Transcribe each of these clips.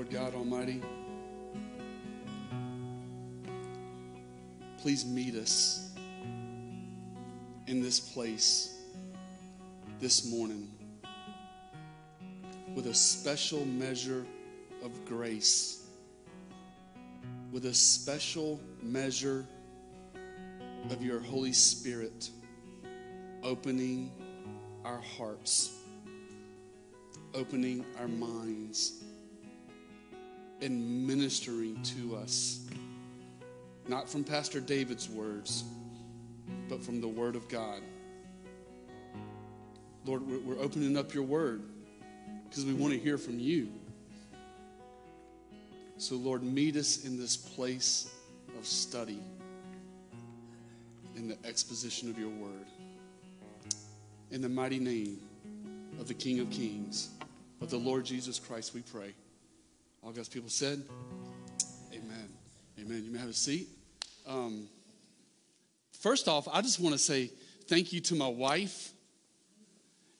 Lord God Almighty, please meet us in this place this morning with a special measure of grace, with a special measure of your Holy Spirit opening our hearts, opening our minds, and ministering to us. Not from Pastor David's words, but from the Word of God. Lord, we're opening up your Word because we want to hear from you. So, Lord, meet us in this place of study, in the exposition of your Word. In the mighty name of the King of Kings, of the Lord Jesus Christ, we pray. All God's people said, Amen. Amen. You may have a seat. Um, first off, I just want to say thank you to my wife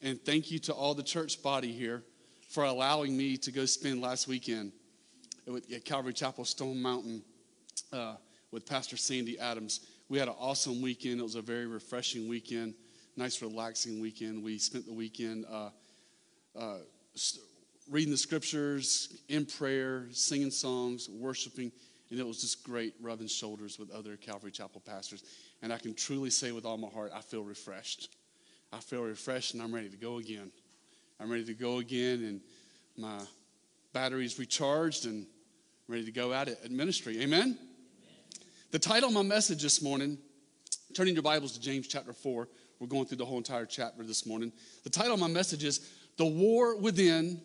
and thank you to all the church body here for allowing me to go spend last weekend at Calvary Chapel Stone Mountain uh, with Pastor Sandy Adams. We had an awesome weekend. It was a very refreshing weekend nice, relaxing weekend. We spent the weekend uh, uh, reading the scriptures, in prayer, singing songs, worshiping, and it was just great rubbing shoulders with other Calvary Chapel pastors. And I can truly say with all my heart, I feel refreshed. I feel refreshed, and I'm ready to go again. I'm ready to go again, and my battery's recharged and ready to go at it at ministry. Amen? Amen? The title of my message this morning, turning your Bibles to James chapter 4, we're going through the whole entire chapter this morning. The title of my message is The War Within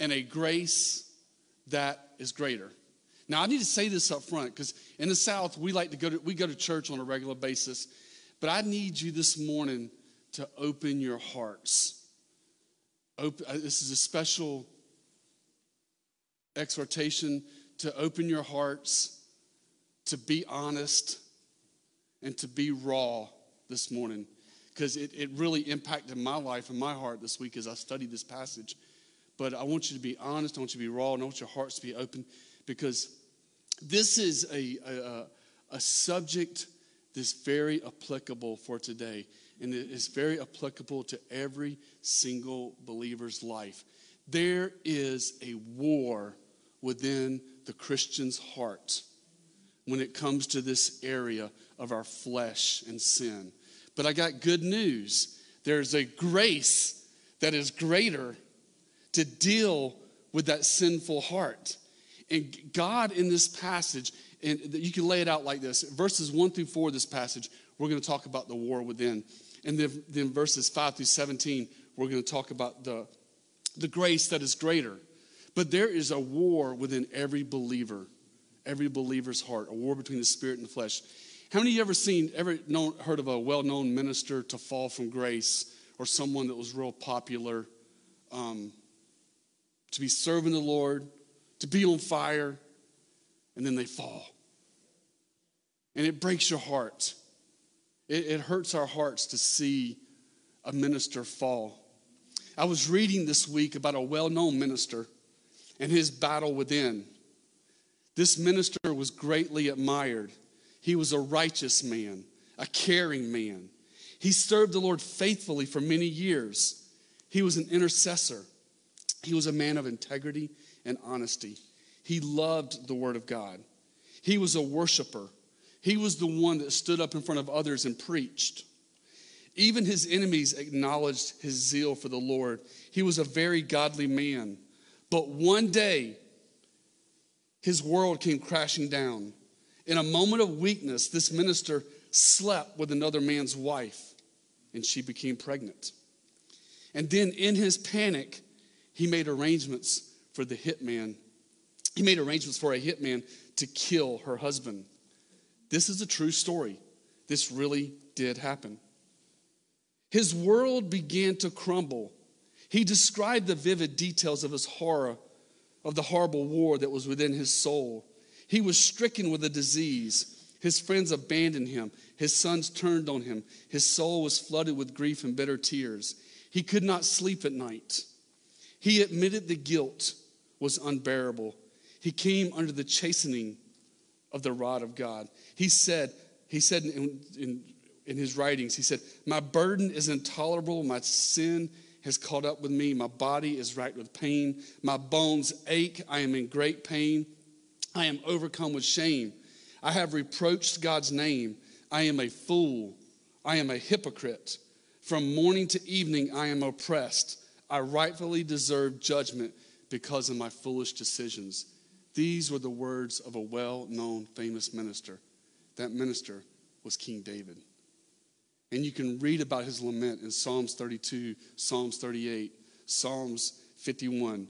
and a Grace That is Greater. Now, I need to say this up front because in the South, we like to go to, we go to church on a regular basis. But I need you this morning to open your hearts. Open, uh, this is a special exhortation to open your hearts, to be honest, and to be raw this morning because it, it really impacted my life and my heart this week as I studied this passage. But I want you to be honest, I want you to be raw, and I want your hearts to be open because this is a, a, a subject that's very applicable for today. And it is very applicable to every single believer's life. There is a war within the Christian's heart when it comes to this area of our flesh and sin. But I got good news. There's a grace that is greater to deal with that sinful heart. And God in this passage, and you can lay it out like this verses 1 through 4 of this passage, we're going to talk about the war within. And then, then verses 5 through 17, we're going to talk about the, the grace that is greater. But there is a war within every believer, every believer's heart, a war between the spirit and the flesh. How many of you ever seen, ever known, heard of a well known minister to fall from grace or someone that was real popular um, to be serving the Lord, to be on fire, and then they fall? And it breaks your heart. It, it hurts our hearts to see a minister fall. I was reading this week about a well known minister and his battle within. This minister was greatly admired he was a righteous man, a caring man. He served the Lord faithfully for many years. He was an intercessor. He was a man of integrity and honesty. He loved the Word of God. He was a worshiper. He was the one that stood up in front of others and preached. Even his enemies acknowledged his zeal for the Lord. He was a very godly man. But one day, his world came crashing down. In a moment of weakness, this minister slept with another man's wife and she became pregnant. And then, in his panic, he made arrangements for the hitman. He made arrangements for a hitman to kill her husband. This is a true story. This really did happen. His world began to crumble. He described the vivid details of his horror, of the horrible war that was within his soul. He was stricken with a disease. His friends abandoned him. His sons turned on him. His soul was flooded with grief and bitter tears. He could not sleep at night. He admitted the guilt was unbearable. He came under the chastening of the rod of God. He said, he said in, in, in his writings, he said, My burden is intolerable, my sin has caught up with me, my body is racked with pain, my bones ache, I am in great pain, I am overcome with shame. I have reproached God's name. I am a fool. I am a hypocrite. From morning to evening, I am oppressed. I rightfully deserve judgment because of my foolish decisions. These were the words of a well known, famous minister. That minister was King David. And you can read about his lament in Psalms 32, Psalms 38, Psalms 51.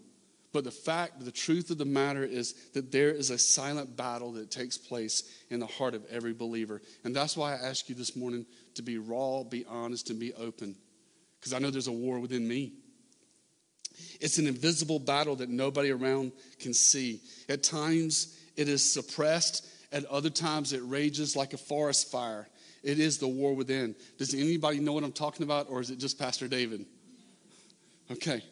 But the fact, the truth of the matter is that there is a silent battle that takes place in the heart of every believer. And that's why I ask you this morning to be raw, be honest, and be open. Because I know there's a war within me. It's an invisible battle that nobody around can see. At times, it is suppressed. At other times, it rages like a forest fire. It is the war within. Does anybody know what I'm talking about, or is it just Pastor David? Okay.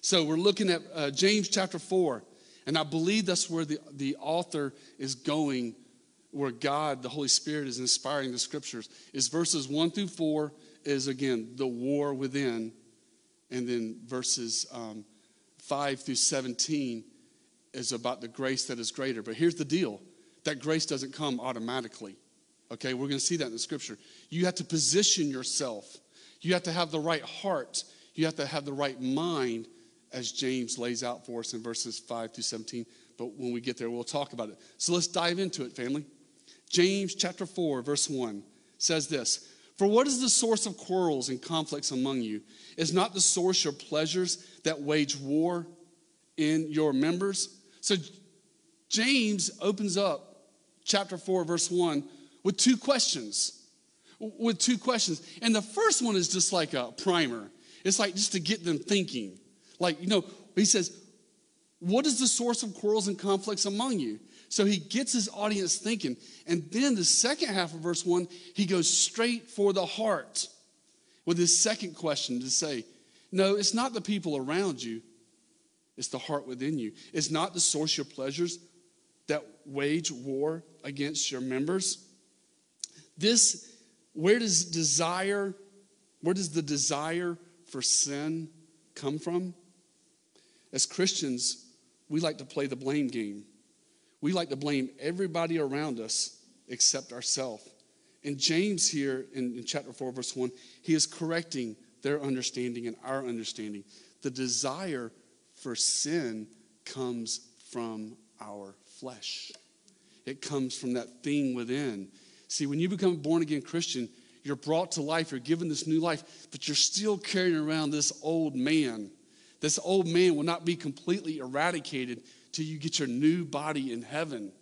So we're looking at uh, James chapter 4, and I believe that's where the, the author is going, where God, the Holy Spirit, is inspiring the scriptures. Is verses 1 through 4 is again the war within and then verses um, 5 through 17 is about the grace that is greater. But here's the deal that grace doesn't come automatically. Okay, we're to see that in the scripture. You have to position yourself, you have to have the right heart, you have to have the right mind, as James lays out for us in verses 5 through 17. But when we get there, we'll talk about it. So let's dive into it, family. James chapter 4, verse 1 says this For what is the source of quarrels and conflicts among you? Is not the source your pleasures that wage war in your members? So James opens up chapter 4, verse 1 with two questions. With two questions. And the first one is just like a primer. It's like just to get them thinking. Like, you know, he says, What is the source of quarrels and conflicts among you? So he gets his audience thinking. And then the second half of verse 1, he goes straight for the heart with his second question to say, No, it's not the people around you, it's the heart within you. It's not the source your pleasures that wage war against your members. This, where does desire, where does the desire for sin come from? As Christians, we like to play the blame game. We like to blame everybody around us except ourselves. And James here in, in chapter 4, verse 1, he is correcting their understanding and our understanding. The desire for sin comes from our flesh, it comes from that thing within. See, when you become a born again Christian, you're brought to life, you're given this new life, but you're still carrying around this old man. This old man will not be completely eradicated till you get your new body in heaven.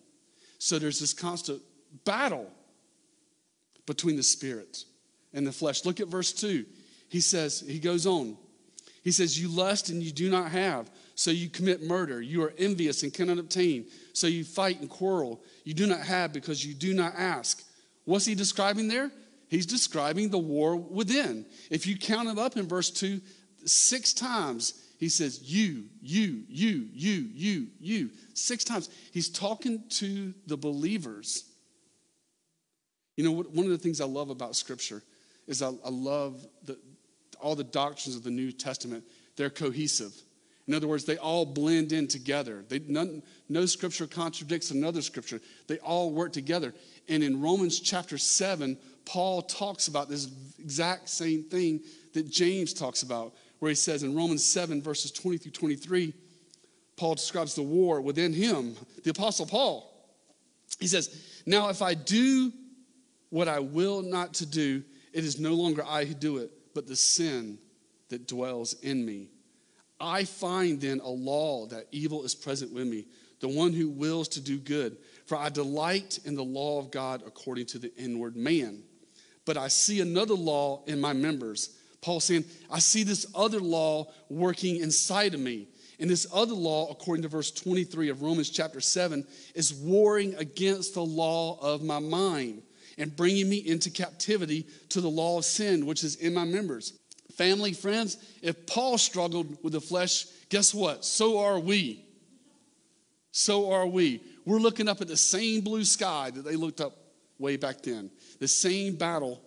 So there's this constant battle between the spirit and the flesh. Look at verse 2. He says, he goes on. He says, You lust and you do not have, so you commit murder. You are envious and cannot obtain, so you fight and quarrel. You do not have because you do not ask. What's he describing there? He's describing the war within. If you count it up in verse 2, six times he says, You, you, you, you, you, you. Six times. He's talking to the believers you know, one of the things I love about Scripture is I, I love the, all the doctrines of the New Testament. They're cohesive. In other words, they all blend in together. They, none, no scripture contradicts another scripture. They all work together. And in Romans chapter 7, Paul talks about this exact same thing that James talks about, where he says in Romans 7, verses 20 through 23, Paul describes the war within him, the Apostle Paul. He says, Now if I do what I will not to do, it is no longer I who do it, but the sin that dwells in me. I find then a law that evil is present with me, the one who wills to do good. For I delight in the law of God according to the inward man. But I see another law in my members. Paul saying, I see this other law working inside of me. And this other law, according to verse 23 of Romans chapter 7, is warring against the law of my mind and bringing me into captivity to the law of sin, which is in my members. Family, friends, if Paul struggled with the flesh, guess what? So are we. So are we. We're looking up at the same blue sky that they looked up way back then. The same battle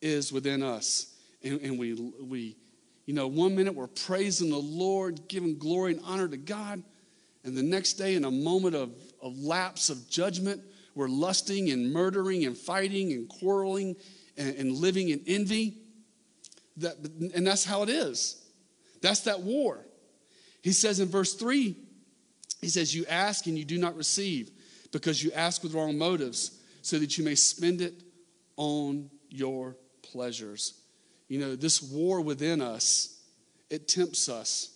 is within us. And, and we, we, you know, one minute we're praising the Lord, giving glory and honor to God. And the next day, in a moment of, of lapse of judgment, we're lusting and murdering and fighting and quarreling and, and living in envy. That, and that's how it is. That's that war. He says in verse 3, he says, You ask and you do not receive because you ask with wrong motives so that you may spend it on your pleasures. You know, this war within us, it tempts us.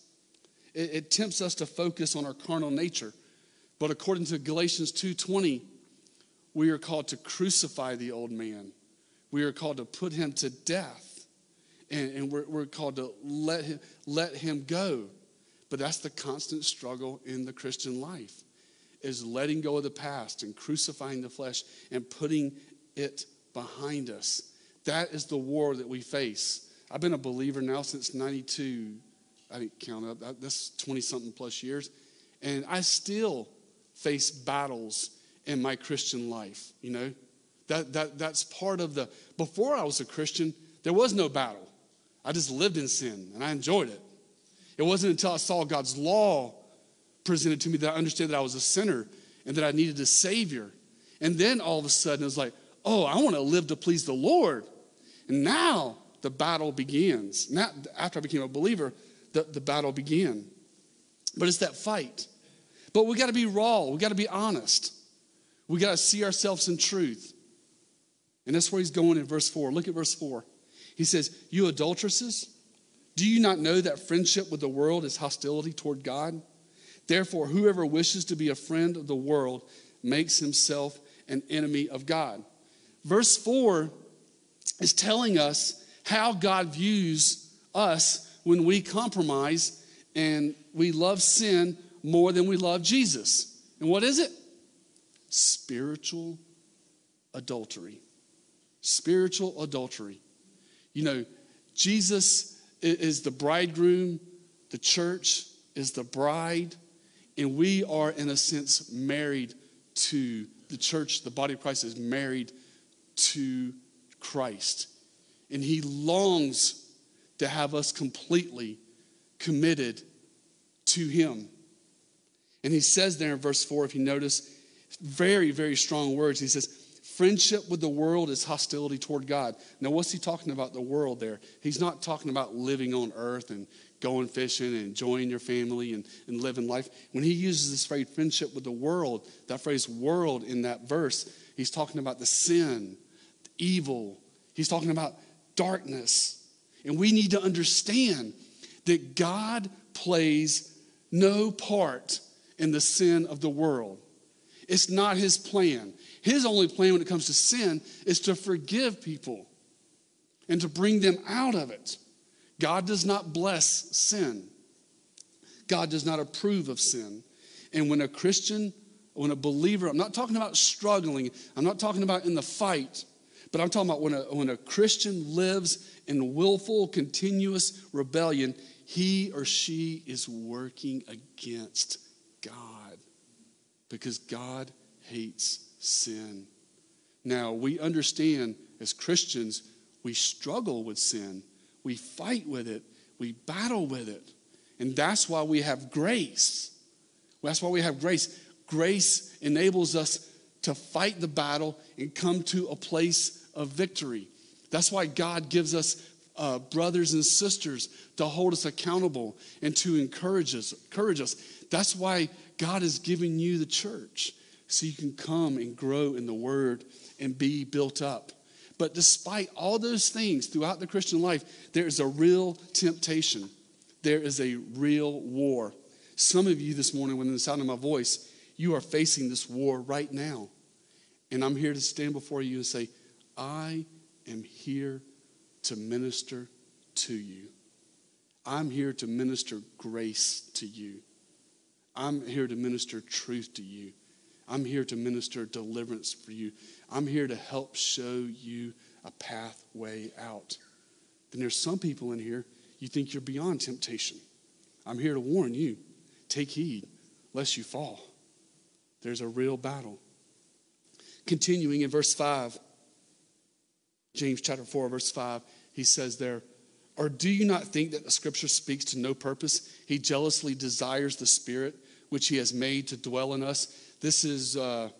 It, it tempts us to focus on our carnal nature. But according to Galatians 2:20, we are called to crucify the old man. We are called to put him to death. And, and we're, we're called to let him, let him go. But that's the constant struggle in the Christian life is letting go of the past and crucifying the flesh and putting it behind us. That is the war that we face. I've been a believer now since 92. I didn't count up. That's 20 something plus years. And I still face battles in my Christian life, you know? That, that, that's part of the, before I was a Christian, there was no battle. I just lived in sin and I enjoyed it. It wasn't until I saw God's law presented to me that I understood that I was a sinner and that I needed a Savior. And then all of a sudden it was like, oh, I want to live to please the Lord. And now the battle begins. Now, after I became a believer, the, the battle began. But it's that fight. But we got to be raw, we got to be honest. We got to see ourselves in truth. And that's where he's going in verse 4. Look at verse 4. He says, You adulteresses, do you not know that friendship with the world is hostility toward God? Therefore, whoever wishes to be a friend of the world makes himself an enemy of God. Verse 4 is telling us how God views us when we compromise and we love sin more than we love Jesus. And what is it? spiritual adultery. Spiritual adultery. You know, Jesus is the bridegroom, the church is the bride, and we are, in a sense, married to the church. The body of Christ is married to Christ. And he longs to have us completely committed to him. And he says there in verse 4, if you notice, very, very strong words. He says, Friendship with the world is hostility toward God. Now, what's he talking about the world there? He's not talking about living on earth and going fishing and enjoying your family and, and living life. When he uses this phrase, friendship with the world, that phrase world in that verse, he's talking about the sin, evil. He's talking about darkness. And we need to understand that God plays no part in the sin of the world. It's not his plan. His only plan when it comes to sin is to forgive people and to bring them out of it. God does not bless sin. God does not approve of sin. And when a Christian, when a believer, I'm not talking about struggling, I'm not talking about in the fight, but I'm talking about when a, when a Christian lives in willful, continuous rebellion, he or she is working against God because God hates sin. Now, we understand as Christians, we struggle with sin, we fight with it, we battle with it. And that's why we have grace. That's why we have grace. Grace enables us to fight the battle and come to a place of victory. That's why God gives us uh, brothers and sisters to hold us accountable and to encourage us. Encourage us. That's why God is giving you the church so you can come and grow in the word and be built up. But despite all those things throughout the Christian life, there is a real temptation. There is a real war. Some of you this morning, when the sound of my voice, you are facing this war right now. And I'm here to stand before you and say, I am here to minister to you. I'm here to minister grace to you. I'm here to minister truth to you. I'm here to minister deliverance for you. I'm here to help show you a pathway out. Then there's some people in here, you think you're beyond temptation. I'm here to warn you take heed lest you fall. There's a real battle. Continuing in verse 5, James chapter 4, verse 5, he says there, Or do you not think that the scripture speaks to no purpose? He jealously desires the spirit which he has made to dwell in us. This is uh,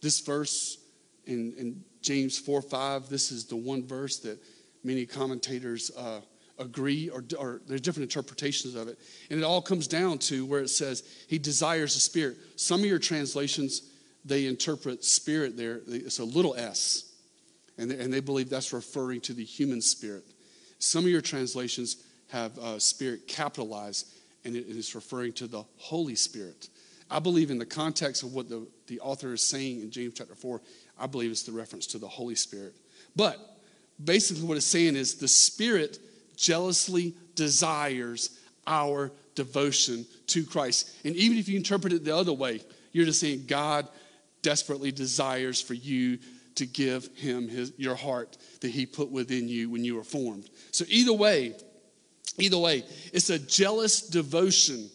this verse in, in, James 4 5. This is the one verse that many commentators uh, agree, or, or there's different interpretations of it. And it all comes down to where it says he desires the spirit. Some of your translations, they interpret spirit there, it's a little s and they, and they believe that's referring to the human spirit. Some of your translations have uh, spirit capitalized, and it is referring to the Holy Spirit. I believe in the context of what the, the author is saying in James chapter 4, I believe it's the reference to the Holy Spirit. But basically, what it's saying is the Spirit jealously desires our devotion to Christ. And even if you interpret it the other way, you're just saying God desperately desires for you to give him his, your heart that he put within you when you were formed. So either way, either way, it's a jealous devotion.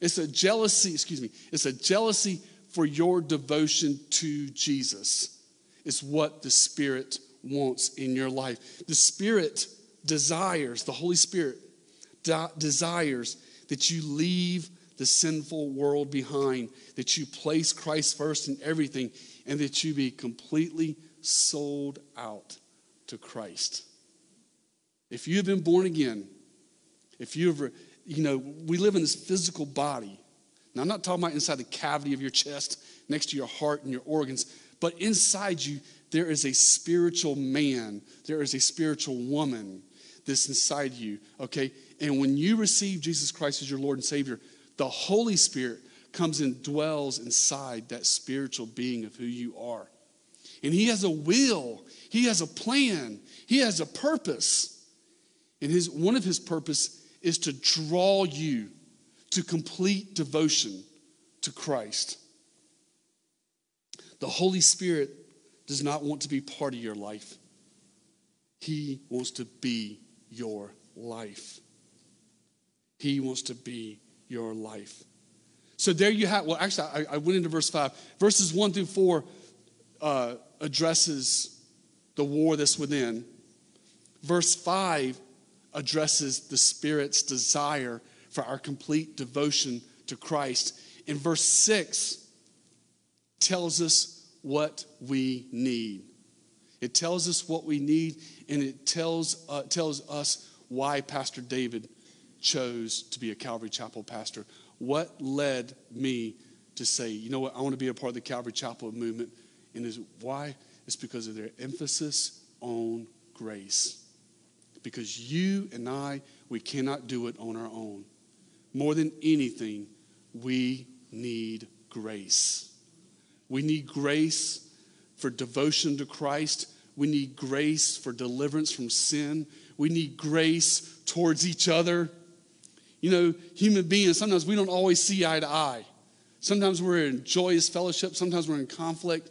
It's a jealousy, excuse me, it's a jealousy for your devotion to Jesus. It's what the Spirit wants in your life. The Spirit desires, the Holy Spirit de- desires that you leave the sinful world behind, that you place Christ first in everything, and that you be completely sold out to Christ. If you have been born again, if you ever, you know, we live in this physical body. Now, I'm not talking about inside the cavity of your chest, next to your heart and your organs, but inside you, there is a spiritual man, there is a spiritual woman that's inside you, okay? And when you receive Jesus Christ as your Lord and Savior, the Holy Spirit comes and dwells inside that spiritual being of who you are. And He has a will, He has a plan, He has a purpose. And his, one of His purpose is to draw you to complete devotion to Christ. The Holy Spirit does not want to be part of your life. He wants to be your life. He wants to be your life. So there you have, well, actually, I, I went into verse 5. Verses 1 through 4 uh, addresses the war that's within. Verse 5 addresses the Spirit's desire for our complete devotion to Christ. And verse 6 tells us what we need. It tells us what we need, and it tells, uh, tells us why Pastor David chose to be a Calvary Chapel pastor. What led me to say, you know what, I want to be a part of the Calvary Chapel movement? And is why? It's because of their emphasis on grace. Because you and I, we cannot do it on our own. More than anything, we need grace. We need grace for devotion to Christ. We need grace for deliverance from sin. We need grace towards each other. You know, human beings, sometimes we don't always see eye to eye. Sometimes we're in joyous fellowship, sometimes we're in conflict,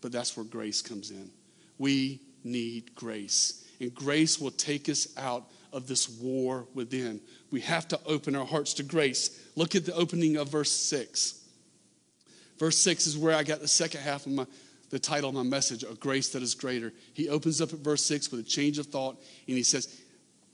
but that's where grace comes in. We need grace, and grace will take us out of this war within. We have to open our hearts to grace. Look at the opening of verse 6. Verse 6 is where I got the second half of my the title of my message, A Grace That Is Greater. He opens up at verse 6 with a change of thought, and he says,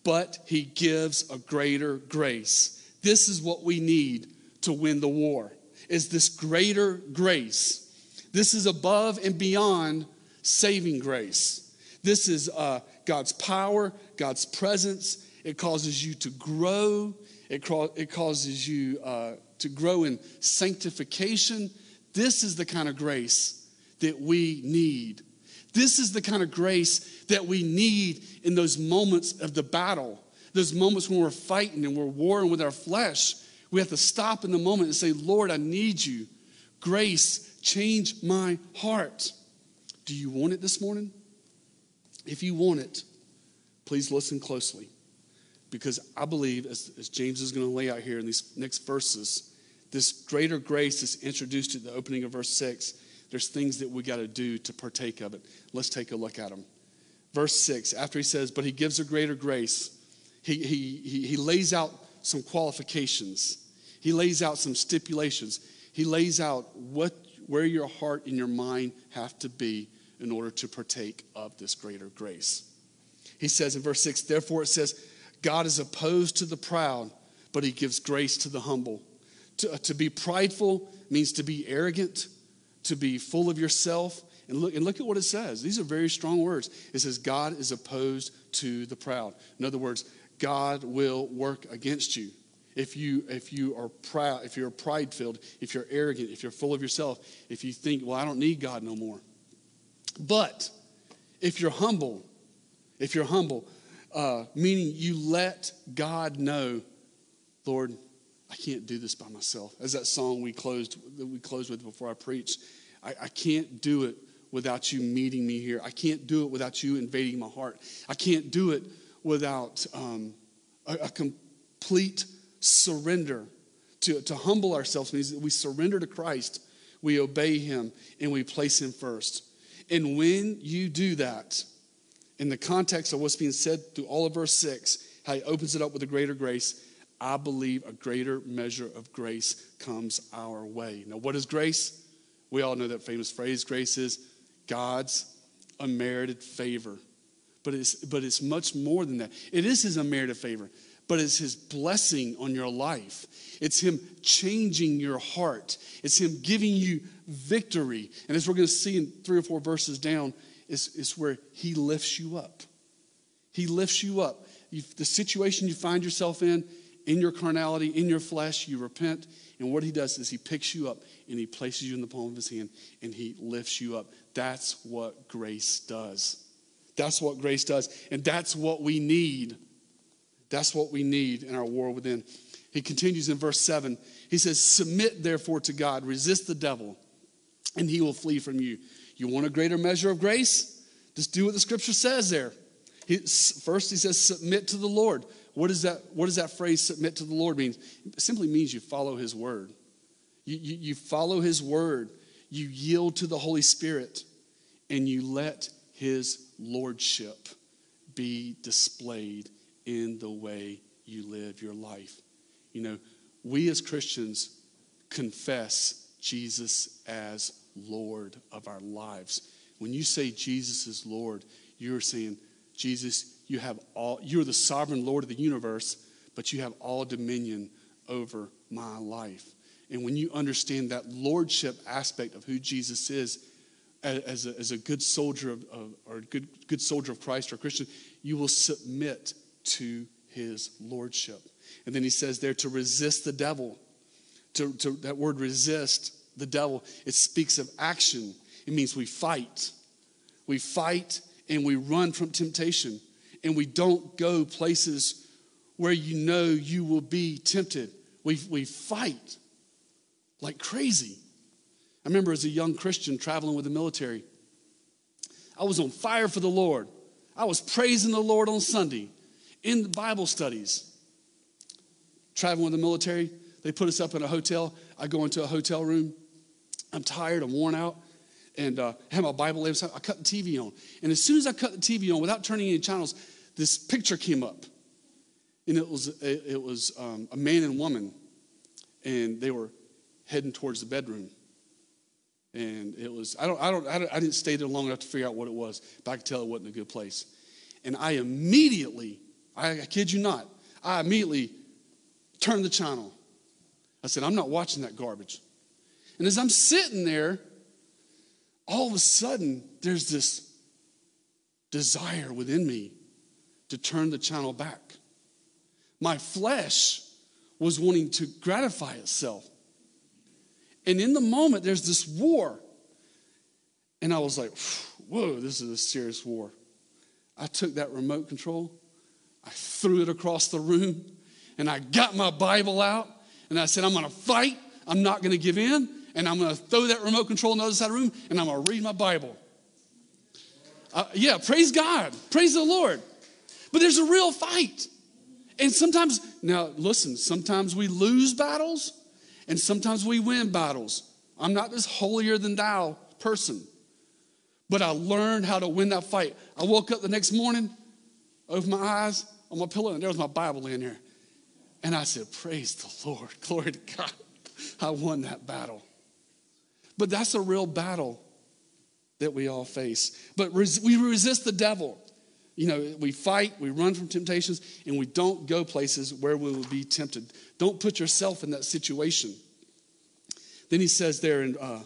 But he gives a greater grace. This is what we need to win the war, is this greater grace. This is above and beyond saving grace. This is uh, God's power, God's presence. It causes you to grow. It, it causes you uh, to grow in sanctification. This is the kind of grace that we need. This is the kind of grace that we need in those moments of the battle, those moments when we're fighting and we're warring with our flesh. We have to stop in the moment and say, Lord, I need you. Grace, change my heart. Do you want it this morning? If you want it, please listen closely because I believe, as, as James is going to lay out here in these next verses, this greater grace is introduced at the opening of verse 6 there's things that we got to do to partake of it. Let's take a look at them. Verse 6, after he says, But he gives a greater grace, he, he, he, he lays out some qualifications, he lays out some stipulations, he lays out what, where your heart and your mind have to be in order to partake of this greater grace. He says in verse 6, therefore it says, God is opposed to the proud, but he gives grace to the humble. To, to be prideful means to be arrogant, to be full of yourself. And look, and look at what it says. These are very strong words. It says, God is opposed to the proud. In other words, God will work against you. If you, if you are proud, if you're pride filled, if you're arrogant, if you're full of yourself, if you think, well, I don't need God no more. But if you're humble, if you're humble, uh, meaning you let God know, Lord, I can't do this by myself. As that song we closed that we closed with before I preached, I, I can't do it without you meeting me here. I can't do it without you invading my heart. I can't do it without um, a, a complete surrender. To, to humble ourselves means that we surrender to Christ, we obey Him, and we place Him first. And when you do that, in the context of what's being said through all of verse 6, how he opens it up with a greater grace, I believe a greater measure of grace comes our way. Now, what is grace? We all know that famous phrase grace is God's unmerited favor. But it's, but it's much more than that. It is his unmerited favor, but it's his blessing on your life. It's him changing your heart. It's him giving you victory. And as we're going to see in three or four verses down, is, is where He lifts you up. He lifts you up. You, the situation you find yourself in, in your carnality, in your flesh, you repent. And what He does is He picks you up and He places you in the palm of His hand and He lifts you up. That's what grace does. That's what grace does. And that's what we need. That's what we need in our war within. He continues in verse 7. He says, Submit therefore to God, resist the devil, and he will flee from you. You want a greater measure of grace? Just do what the scripture says there. He, first, he says, submit to the Lord. What, is that, what does that phrase, submit to the Lord, mean? It simply means you follow his word. You, you, you follow his word, you yield to the Holy Spirit, and you let his lordship be displayed in the way you live your life. You know, we as Christians confess Jesus as Lord of our lives. When you say Jesus is Lord, you're saying, Jesus, you have all, you're the sovereign Lord of the universe, but you have all dominion over my life. And when you understand that lordship aspect of who Jesus is, as a, as a good soldier of, of, or good, good soldier of Christ or Christian, you will submit to his lordship. And then he says there to resist the devil. To, to that word resist the devil, it speaks of action. It means we fight. We fight and we run from temptation. And we don't go places where you know you will be tempted. We, we fight like crazy. I remember as a young Christian traveling with the military, I was on fire for the Lord. I was praising the Lord on Sunday in the Bible studies. Traveling with the military, they put us up in a hotel. I go into a hotel room. I'm tired, I'm worn out, and uh, I have my Bible. I cut the TV on. And as soon as I cut the TV on, without turning any channels, this picture came up. And it was, it was um, a man and woman, and they were heading towards the bedroom. And it was, I don't, I don't, I, don't, I didn't stay there long enough to figure out what it was, but I could tell it wasn't a good place. And I immediately, I, I kid you not, I immediately turned the channel. I said, I'm not watching that garbage. And as I'm sitting there, all of a sudden, there's this desire within me to turn the channel back. My flesh was wanting to gratify itself. And in the moment, there's this war. And I was like, whoa, this is a serious war. I took that remote control, I threw it across the room, and I got my Bible out, and I said, I'm gonna fight, I'm not gonna give in, and I'm to throw that remote control on the other side of the room and I'm to read my Bible. Uh, yeah, praise God. Praise the Lord. But there's a real fight. And sometimes, now listen, sometimes we lose battles and sometimes we win battles. I'm not this holier than thou person, but I learned how to win that fight. I woke up the next morning, opened my eyes on my pillow, and there was my Bible in there. And I said, Praise the Lord. Glory to God. I won that battle. But that's a real battle that we all face. But res- we resist the devil. You know, we fight, we run from temptations, and we don't go places where we will be tempted. Don't put yourself in that situation. Then he says there in, uh,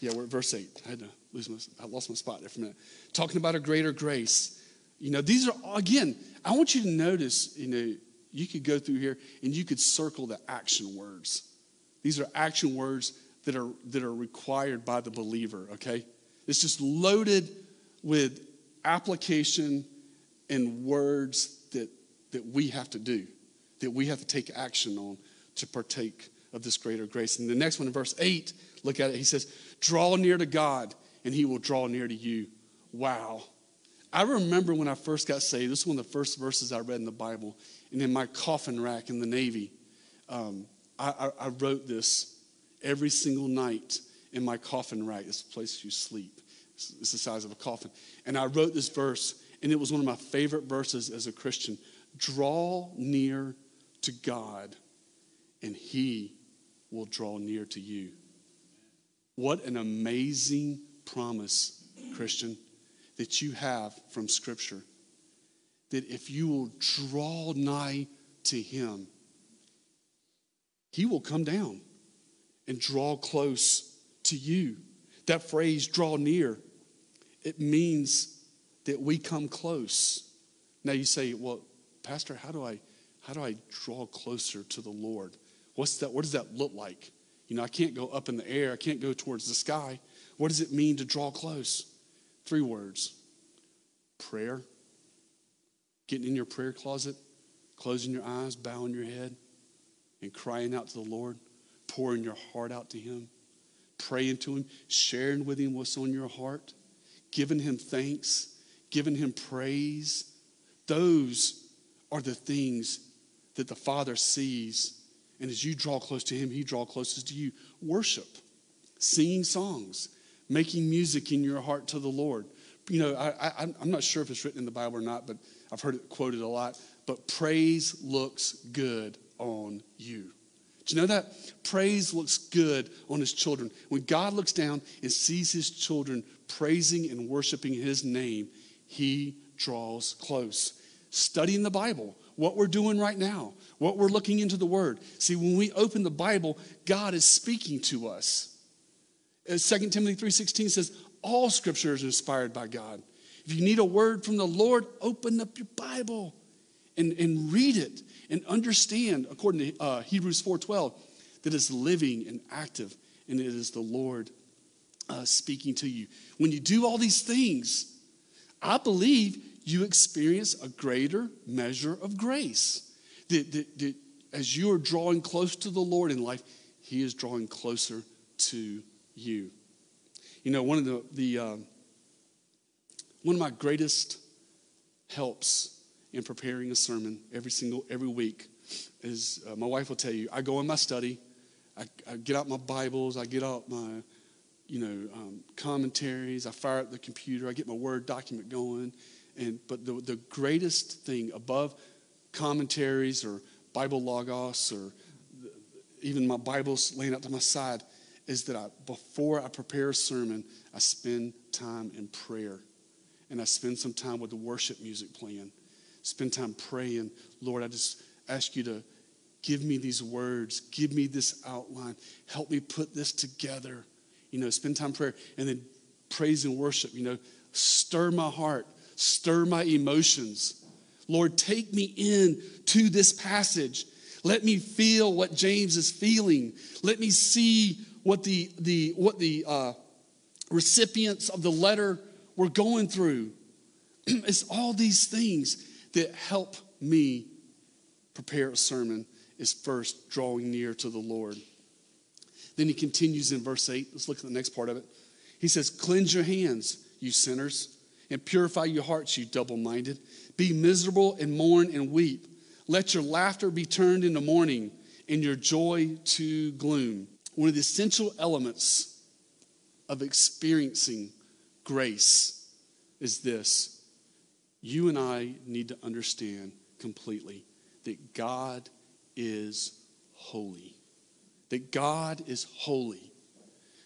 yeah, we're at verse 8. I had to lose my, I lost my spot there for a minute. Talking about a greater grace. You know, these are, again, I want you to notice, you know, you could go through here and you could circle the action words. These are action words that are, that are required by the believer, okay? It's just loaded with application and words that, that we have to do, that we have to take action on to partake of this greater grace. And the next one in verse 8, look at it. He says, Draw near to God, and he will draw near to you. Wow. I remember when I first got saved, this is one of the first verses I read in the Bible. And in my coffin rack in the Navy, um, I, I, I, wrote this every single night in my coffin rack. It's the place you sleep, it's, the size of a coffin. And I wrote this verse, and it was one of my favorite verses as a Christian Draw near to God, and He will draw near to you. What an amazing promise, Christian that you have from Scripture. That if you will draw nigh to Him, He will come down and draw close to you. That phrase, draw near, it means that we come close. Now you say, well, Pastor, how do I how do I draw closer to the Lord? What's that? What does that look like? You know, I can't go up in the air, I can't go towards the sky. What does it mean to draw close? Three words prayer, getting in your prayer closet, closing your eyes, bowing your head, and crying out to the Lord, pouring your heart out to Him, praying to Him, sharing with Him what's on your heart, giving Him thanks, giving Him praise. Those are the things that the Father sees. And as you draw close to Him, He draws closest to you. Worship, singing songs, making music in your heart to the Lord. You know, I, I'm not sure if it's written in the Bible or not, but I've heard it quoted a lot. But praise looks good on you. Do you know that? Praise looks good on his children. When God looks down and sees his children praising and worshiping his name, he draws close. Studying the Bible, what we're doing right now, what we're looking into the Word. See, when we open the Bible, God is speaking to us. Uh, As 2 Timothy 3.16 says, all scripture is inspired by God. If you need a word from the Lord, open up your Bible and, and read it and understand, according to uh, Hebrews 4.12, that it's living and active and it is the Lord uh, speaking to you. When you do all these things, I believe you experience a greater measure of grace. That, that, that as you are drawing close to the Lord in life, He is drawing closer to you. You know, one of the, the uh, one of my greatest helps in preparing a sermon every single every week is uh, my wife will tell you I go in my study, I, I, get out my Bibles, I get out my you know um, commentaries, I fire up the computer, I get my Word document going, and but the the greatest thing above commentaries or Bible logos or even my Bible's laying out to my side is that I, before I prepare a sermon, I spend time in prayer. And I spend some time with the worship music playing. Spend time praying. Lord, I just ask you to give me these words, give me this outline, help me put this together. You know, spend time prayer. And then praise and worship, you know, stir my heart, stir my emotions. Lord, take me in to this passage. Let me feel what James is feeling. Let me see what the, the, what the uh, recipients of the letter were going through. it's all these things that help me prepare a sermon is first drawing near to the Lord. Then he continues in verse 8. Let's look at the next part of it. He says, Cleanse your hands, you sinners, and purify your hearts, you double minded. Be miserable and mourn and weep. Let your laughter be turned into mourning and your joy to gloom one of the essential elements of experiencing grace is this you and I need to understand completely that God is holy. That God is holy.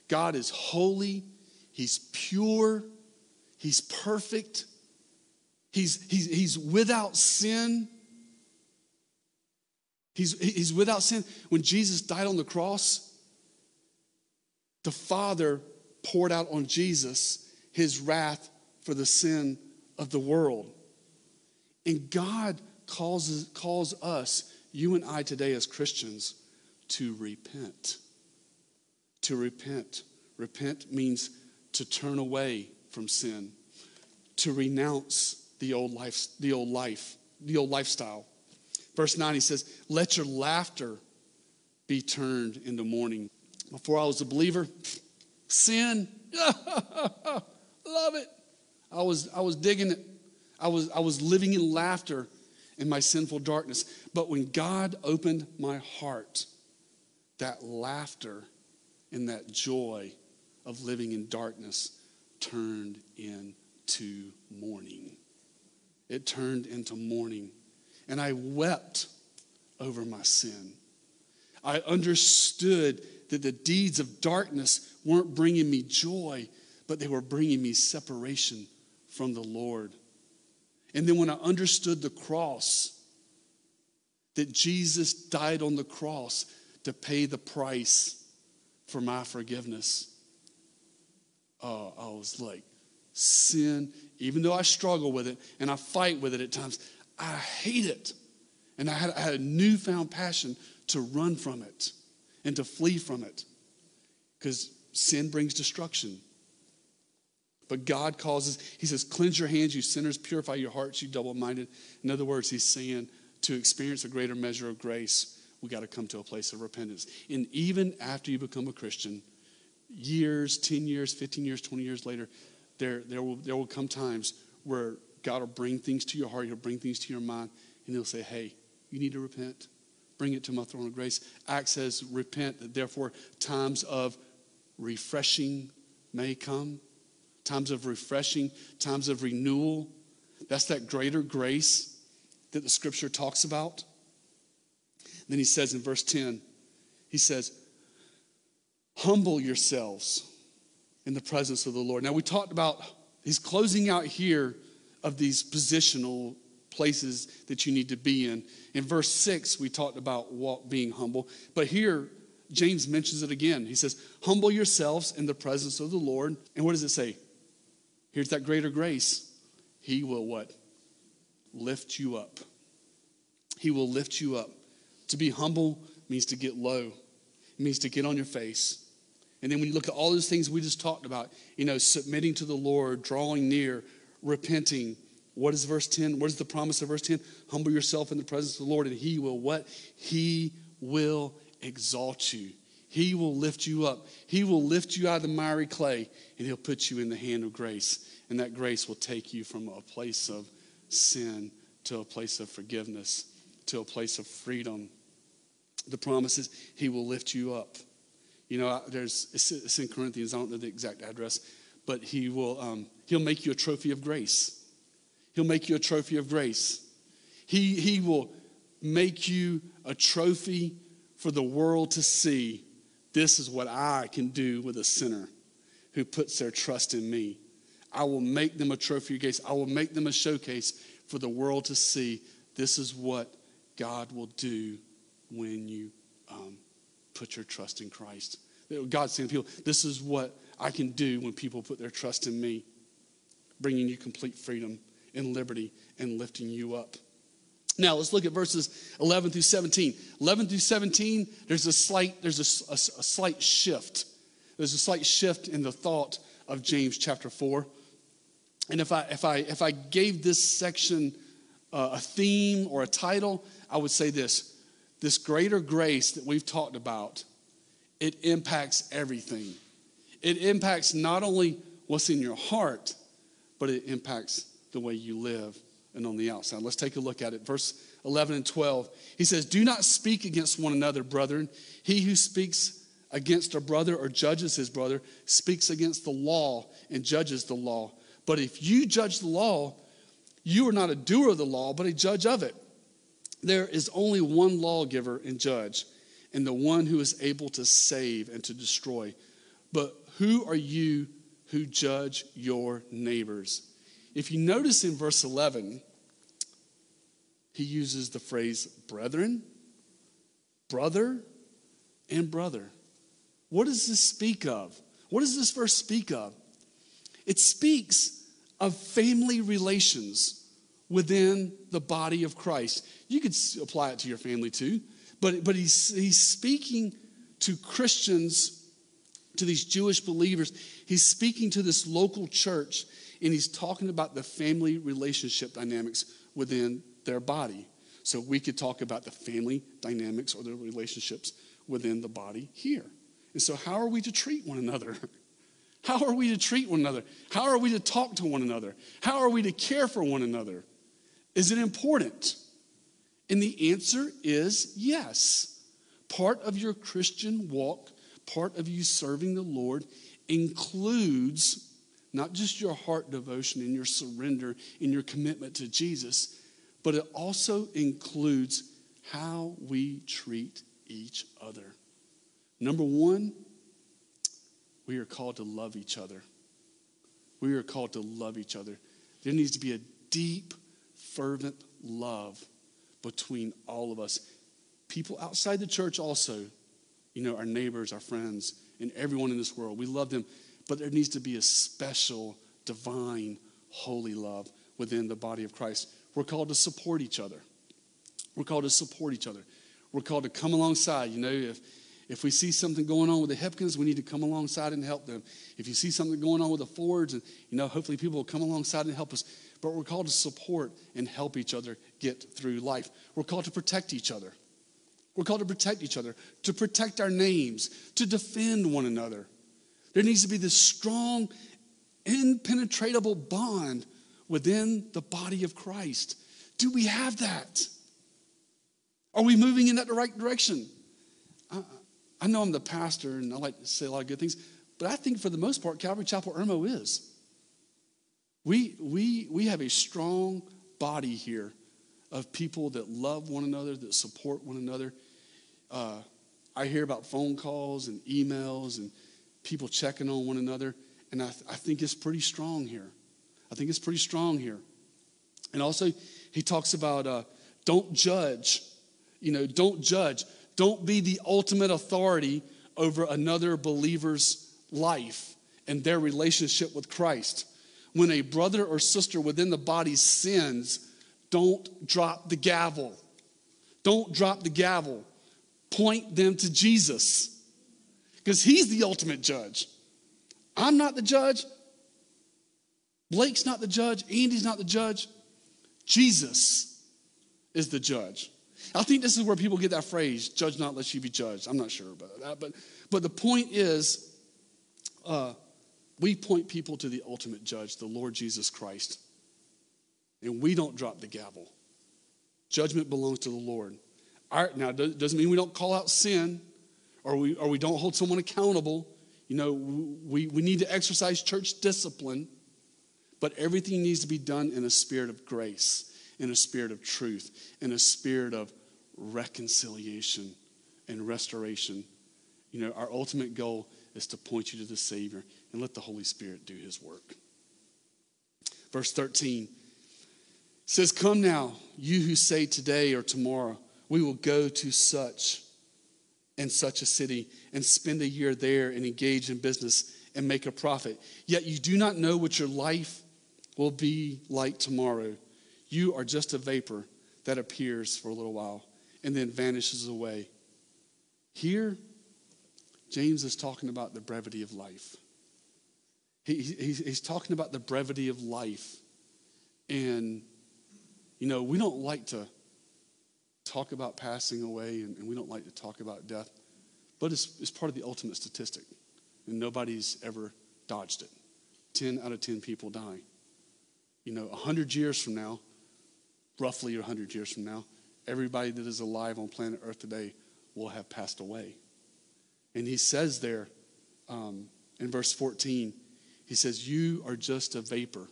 God is holy, He's pure, He's perfect, He's, he's, he's without sin. He's, he's without sin. When Jesus died on the cross, the Father poured out on Jesus his wrath for the sin of the world. And God calls, calls us, you and I today as Christians, to repent. To repent. Repent means to turn away from sin, to renounce the old life, the old life, the old lifestyle. Verse 9, he says, Let your laughter be turned into mourning. Before I was a believer, sin, love it. I was, I was digging it. I was, I was living in laughter in my sinful darkness. But when God opened my heart, that laughter and that joy of living in darkness turned into mourning. It turned into mourning. And I wept over my sin. I understood that the deeds of darkness weren't bringing me joy, but they were bringing me separation from the Lord. And then when I understood the cross, that Jesus died on the cross to pay the price for my forgiveness, oh, I was like, sin, even though I struggle with it and I fight with it at times, I hate it. And I had, I had a newfound passion to run from it and to flee from it because sin brings destruction. But God causes, He says, cleanse your hands, you sinners, purify your hearts, you double minded. In other words, He's saying to experience a greater measure of grace, we got to come to a place of repentance. And even after you become a Christian, years, 10 years, 15 years, 20 years later, there, there, will, there will come times where God will bring things to your heart, He'll bring things to your mind, and He'll say, Hey, you need to repent. Bring it to my throne of grace. Acts says, Repent, therefore times of refreshing may come. Times of refreshing, times of renewal. That's that greater grace that the scripture talks about. Then he says in verse 10, he says, Humble yourselves in the presence of the Lord. Now, we talked about, he's closing out here of these positional places that you need to be in. In verse 6, we talked about walk, being humble. But here, James mentions it again. He says, Humble yourselves in the presence of the Lord. And what does it say? Here's that greater grace. He will what? Lift you up. He will lift you up. To be humble means to get low, it means to get on your face. And then when you look at all those things we just talked about, you know, submitting to the Lord, drawing near, repenting. What is verse 10? What is the promise of verse 10? Humble yourself in the presence of the Lord, and He will what? He will exalt you. He will lift you up. He will lift you out of the miry clay, and He'll put you in the hand of grace. And that grace will take you from a place of sin to a place of forgiveness, to a place of freedom. The promise is He will lift you up. You know, there's it's in Corinthians. I don't know the exact address, but he will. Um, he'll make you a trophy of grace. He'll make you a trophy of grace. He he will make you a trophy for the world to see. This is what I can do with a sinner who puts their trust in me. I will make them a trophy grace. I will make them a showcase for the world to see. This is what God will do when you um, put your trust in Christ. God's saying people, this is what I can do when people put their trust in me, bringing you complete freedom and liberty and lifting you up. Now let's look at verses 11 through 17. 11 through 17, there's a slight, there's a, a, a slight shift. There's a slight shift in the thought of James chapter 4. And if I, if I, if I gave this section uh, a theme or a title, I would say this this greater grace that we've talked about, it impacts everything. It impacts not only what's in your heart, but it impacts the way you live and on the outside. Let's take a look at it. Verse 11 and 12. He says, Do not speak against one another, brethren. He who speaks against a brother or judges his brother speaks against the law and judges the law. But if you judge the law, you are not a doer of the law, but a judge of it. There is only one lawgiver and judge, and the one who is able to save and to destroy. But Who are you who judge your neighbors? If you notice in verse 11, he uses the phrase brethren, brother, and brother. What does this speak of? What does this verse speak of? It speaks of family relations within the body of Christ. You could apply it to your family too, but, but he's, he's speaking to Christians, to these Jewish believers. He's speaking to this local church, and he's talking about the family relationship dynamics within their body. So we could talk about the family dynamics or the relationships within the body here. And so, how are we to treat one another? How are we to treat one another? How are we to talk to one another? How are we to care for one another? Is it important? And the answer is yes. Part of your Christian walk, part of you serving the Lord, includes not just your heart devotion and your surrender and your commitment to Jesus, but it also includes how we treat each other. Number one, we are called to love each other. We are called to love each other. There needs to be a deep, fervent love between all of us. People outside the church also, you know, our neighbors, our friends, and everyone in this world. We love them, but there needs to be a special, divine, holy love within the body of Christ. We're called to support each other. We're called to support each other. We're called to come alongside. You know, if if we see something going on with the Hipkins, we need to come alongside and help them. If you see something going on with the Fords, and you know, hopefully people will come alongside and help us. But we're called to support and help each other get through life. We're called to protect each other. We're called to protect each other, to protect our names, to defend one another. There needs to be this strong, impenetrable bond within the body of Christ. Do we have that? Are we moving in that right direction? I know I'm the pastor and I like to say a lot of good things, but I think for the most part, Calvary Chapel Irmo is. We, we, we have a strong body here of people that love one another, that support one another. Uh, I hear about phone calls and emails and people checking on one another, and I, th- I think it's pretty strong here. I think it's pretty strong here. And also, he talks about uh, don't judge. You know, don't judge. Don't be the ultimate authority over another believer's life and their relationship with Christ. When a brother or sister within the body sins, don't drop the gavel. Don't drop the gavel. Point them to Jesus because he's the ultimate judge. I'm not the judge. Blake's not the judge. Andy's not the judge. Jesus is the judge. I think this is where people get that phrase, judge not lest you be judged. I'm not sure about that. But, but the point is, uh, we point people to the ultimate judge, the Lord Jesus Christ. And we don't drop the gavel. Judgment belongs to the Lord. Our, now, it doesn't mean we don't call out sin or we, or we don't hold someone accountable. You know, we, we need to exercise church discipline, but everything needs to be done in a spirit of grace in a spirit of truth, in a spirit of reconciliation and restoration. You know, our ultimate goal is to point you to the Savior and let the Holy Spirit do his work. Verse 13 says, Come now, you who say today or tomorrow, we will go to such and such a city and spend a year there and engage in business and make a profit. Yet you do not know what your life will be like tomorrow. You are just a vapor that appears for a little while and then vanishes away. Here, James is talking about the brevity of life. He, he's, he's talking about the brevity of life. And, you know, we don't like to talk about passing away and, and we don't like to talk about death, but it's, it's part of the ultimate statistic. And nobody's ever dodged it. 10 out of 10 people die. You know, 100 years from now, roughly 100 years from now, everybody that is alive on planet Earth today will have passed away. And he says there um, in verse 14, he says, You are just a vapor.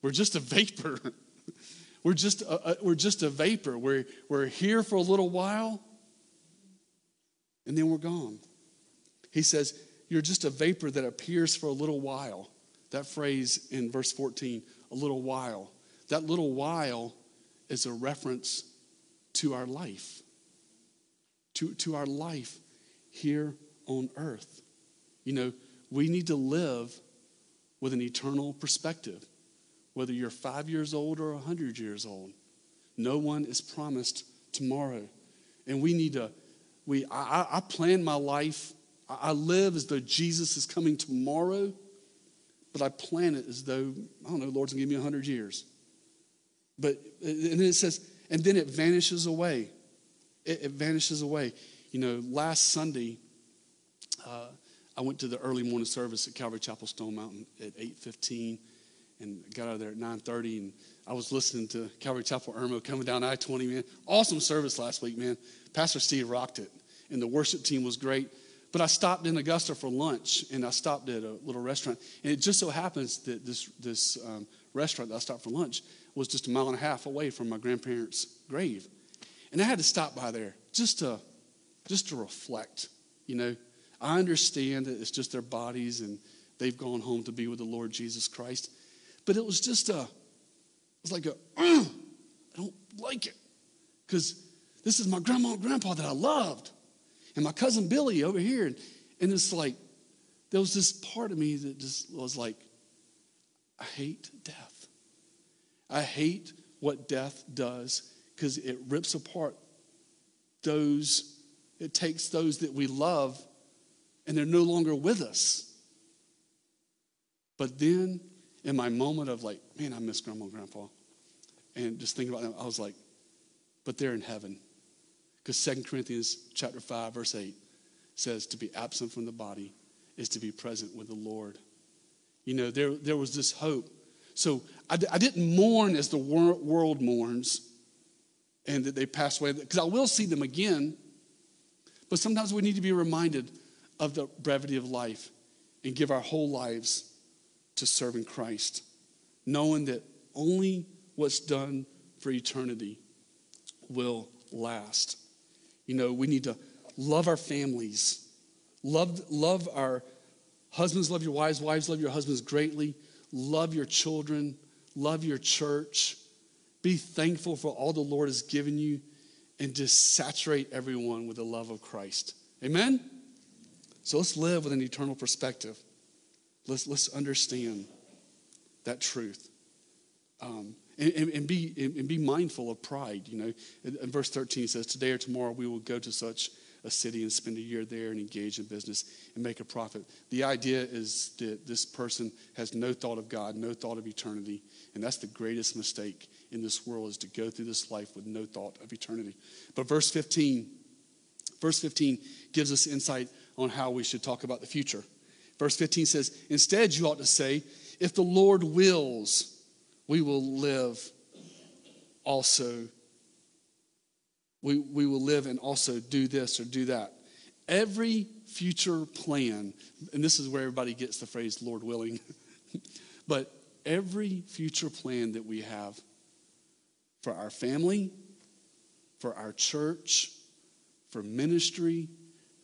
We're just a vapor. we're, just a, a, we're just a vapor. We're, we're here for a little while, and then we're gone. He says, you're just a vapor that appears for a little while. That phrase in verse 14, a little while. That little while is a reference to our life, to, to our life here on earth. You know, we need to live with an eternal perspective, whether you're five years old or 100 years old. No one is promised tomorrow. And we need to, we, I, I plan my life, I live as though Jesus is coming tomorrow, but I plan it as though, I don't know, Lord's gonna give me 100 years. But, and then it says, and then it vanishes away. It, it vanishes away. You know, last Sunday, uh, I went to the early morning service at Calvary Chapel Stone Mountain at 8.15 and got out of there at 9.30 and I was listening to Calvary Chapel Irmo coming down I-20, man. Awesome service last week, man. Pastor Steve rocked it and the worship team was great. But I stopped in Augusta for lunch and I stopped at a little restaurant. And it just so happens that this, this um, restaurant that I stopped for lunch was just a mile and a half away from my grandparents' grave. And I had to stop by there just to, just to reflect. You know, I understand that it's just their bodies and they've gone home to be with the Lord Jesus Christ. But it was just a, it was like a, mm, I don't like it. Because this is my grandma and grandpa that I loved. And my cousin Billy over here. And, and it's like, there was this part of me that just was like, I hate death. I hate what death does because it rips apart those, it takes those that we love and they're no longer with us. But then, in my moment of like, man, I miss grandma and grandpa, and just thinking about them, I was like, but they're in heaven. Because Second Corinthians chapter 5, verse 8 says to be absent from the body is to be present with the Lord. You know, there, there was this hope. So I, I didn't mourn as the wor- world mourns and that they pass away, because I will see them again. But sometimes we need to be reminded of the brevity of life and give our whole lives to serving Christ, knowing that only what's done for eternity will last. You know, we need to love our families, love, love our husbands, love your wives, wives, love your husbands greatly, love your children, love your church. Be thankful for all the Lord has given you and just saturate everyone with the love of Christ. Amen? So let's live with an eternal perspective. Let's, let's understand that truth. Um, and, and, and, be, and be mindful of pride. You know, in, in verse 13 says, Today or tomorrow we will go to such a city and spend a year there and engage in business and make a profit. The idea is that this person has no thought of God, no thought of eternity. And that's the greatest mistake in this world is to go through this life with no thought of eternity. But verse 15, verse 15 gives us insight on how we should talk about the future. Verse 15 says, Instead, you ought to say, If the Lord wills, we will live also. We, we will live and also do this or do that. Every future plan, and this is where everybody gets the phrase Lord willing, but every future plan that we have for our family, for our church, for ministry,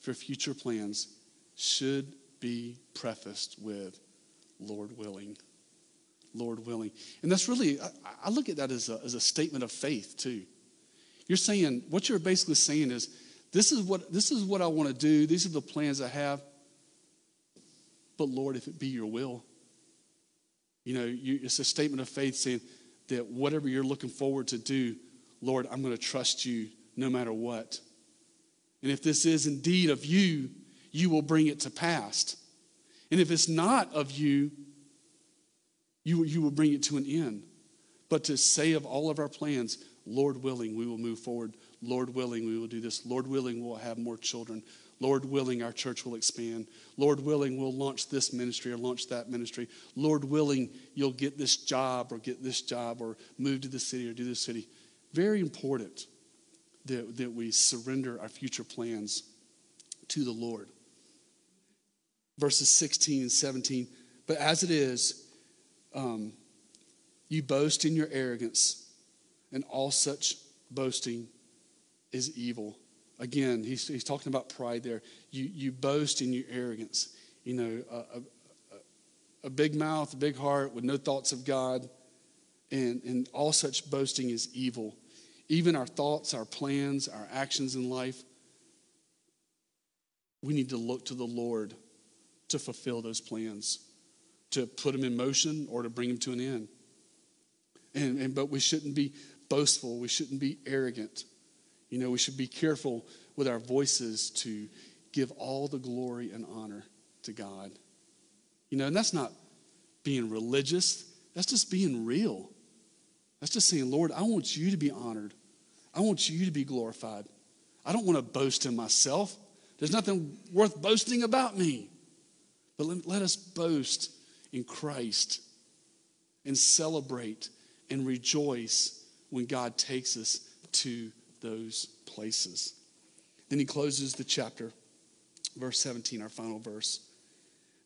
for future plans should be prefaced with Lord willing. Lord willing. And that's really, I, I look at that as a, as a statement of faith too. You're saying, what you're basically saying is, this is what, this is what I want to do, these are the plans I have. But Lord, if it be your will, you know, you, it's a statement of faith saying that whatever you're looking forward to do, Lord, I'm going to trust you no matter what. And if this is indeed of you, you will bring it to pass. And if it's not of you, you, you will bring it to an end. But to say of all of our plans, Lord willing, we will move forward. Lord willing, we will do this. Lord willing, we'll have more children. Lord willing, our church will expand. Lord willing, we'll launch this ministry or launch that ministry. Lord willing, you'll get this job or get this job or move to the city or do this city. Very important that, that we surrender our future plans to the Lord. Verses 16 and 17. But as it is, um, you boast in your arrogance, and all such boasting is evil. Again, he's, he's talking about pride there. You, you boast in your arrogance. you know, a, a, a big mouth, a big heart with no thoughts of God. And, and all such boasting is evil. Even our thoughts, our plans, our actions in life, we need to look to the Lord to fulfill those plans, to put them in motion or to bring them to an end. And, and, but we shouldn't be boastful. We shouldn't be arrogant. You know, we should be careful with our voices to give all the glory and honor to God. You know, and that's not being religious, that's just being real. That's just saying, Lord, I want you to be honored. I want you to be glorified. I don't want to boast in myself. There's nothing worth boasting about me. But let, let us boast in Christ and celebrate and rejoice when God takes us to those places. Then he closes the chapter, verse 17, our final verse.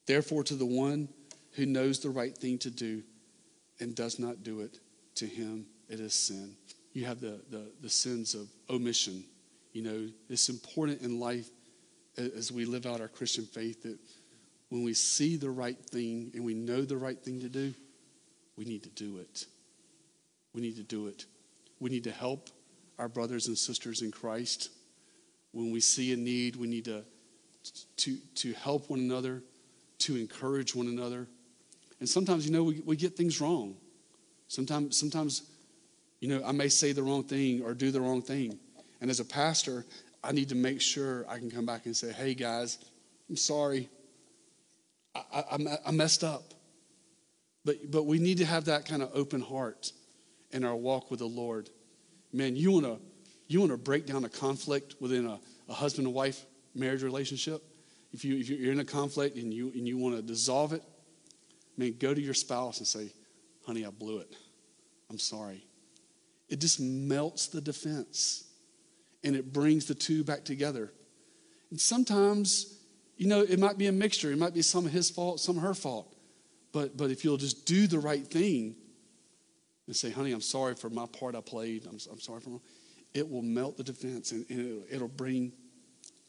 Therefore, to the one who knows the right thing to do and does not do it, to him it is sin. You have the, the, the sins of omission. You know, it's important in life as we live out our Christian faith that when we see the right thing and we know the right thing to do, we need to do it. We need to do it. We need to help our brothers and sisters in Christ. When we see a need, we need to, to, to help one another, to encourage one another. And sometimes, you know, we, we get things wrong. Sometimes, sometimes, you know, I may say the wrong thing or do the wrong thing. And as a pastor, I need to make sure I can come back and say, hey, guys, I'm sorry. I, I, I messed up. But, but we need to have that kind of open heart in our walk with the Lord. Man, you want to you want to break down a conflict within a, a husband and wife marriage relationship? If, you, if you're in a conflict and you, and you want to dissolve it, man, go to your spouse and say, honey, I blew it. I'm sorry. It just melts the defense and it brings the two back together. And sometimes, you know, it might be a mixture. It might be some of his fault, some of her fault. But, but if you'll just do the right thing and say, honey, I'm sorry for my part I played, I'm, I'm sorry for my, it will melt the defense and, and it'll, it'll bring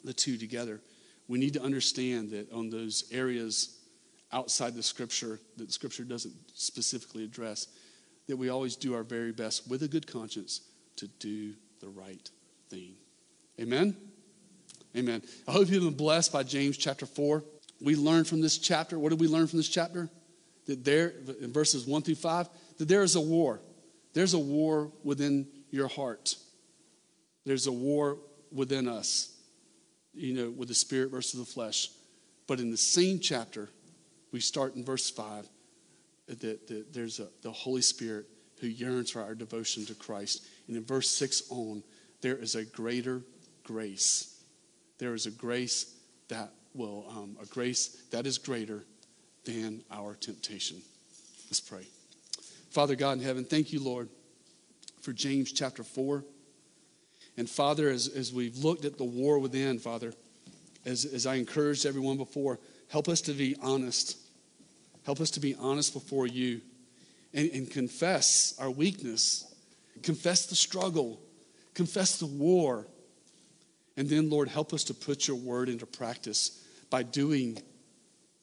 the two together. We need to understand that on those areas outside the scripture that the scripture doesn't specifically address, that we always do our very best with a good conscience to do the right thing. Amen? Amen. I hope you've been blessed by James chapter 4. We learned from this chapter, what did we learn from this chapter? That there, in verses 1 through 5, that there is a war. There's a war within your heart. There's a war within us, you know, with the spirit versus the flesh. But in the same chapter, we start in verse 5 that, that there's a, the Holy Spirit who yearns for our devotion to Christ. And in verse 6 on, there is a greater grace. There is a grace that will, um, a grace that is greater than our temptation. Let's pray. Father God in heaven, thank you, Lord, for James chapter 4. And Father, as, as we've looked at the war within, Father, as, as I encouraged everyone before, help us to be honest. Help us to be honest before you and, and confess our weakness, confess the struggle, confess the war. And then, Lord, help us to put your word into practice by doing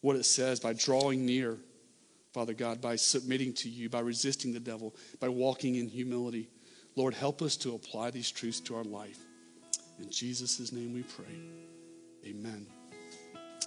what it says, by drawing near, Father God, by submitting to you, by resisting the devil, by walking in humility. Lord, help us to apply these truths to our life. In Jesus' name we pray. Amen.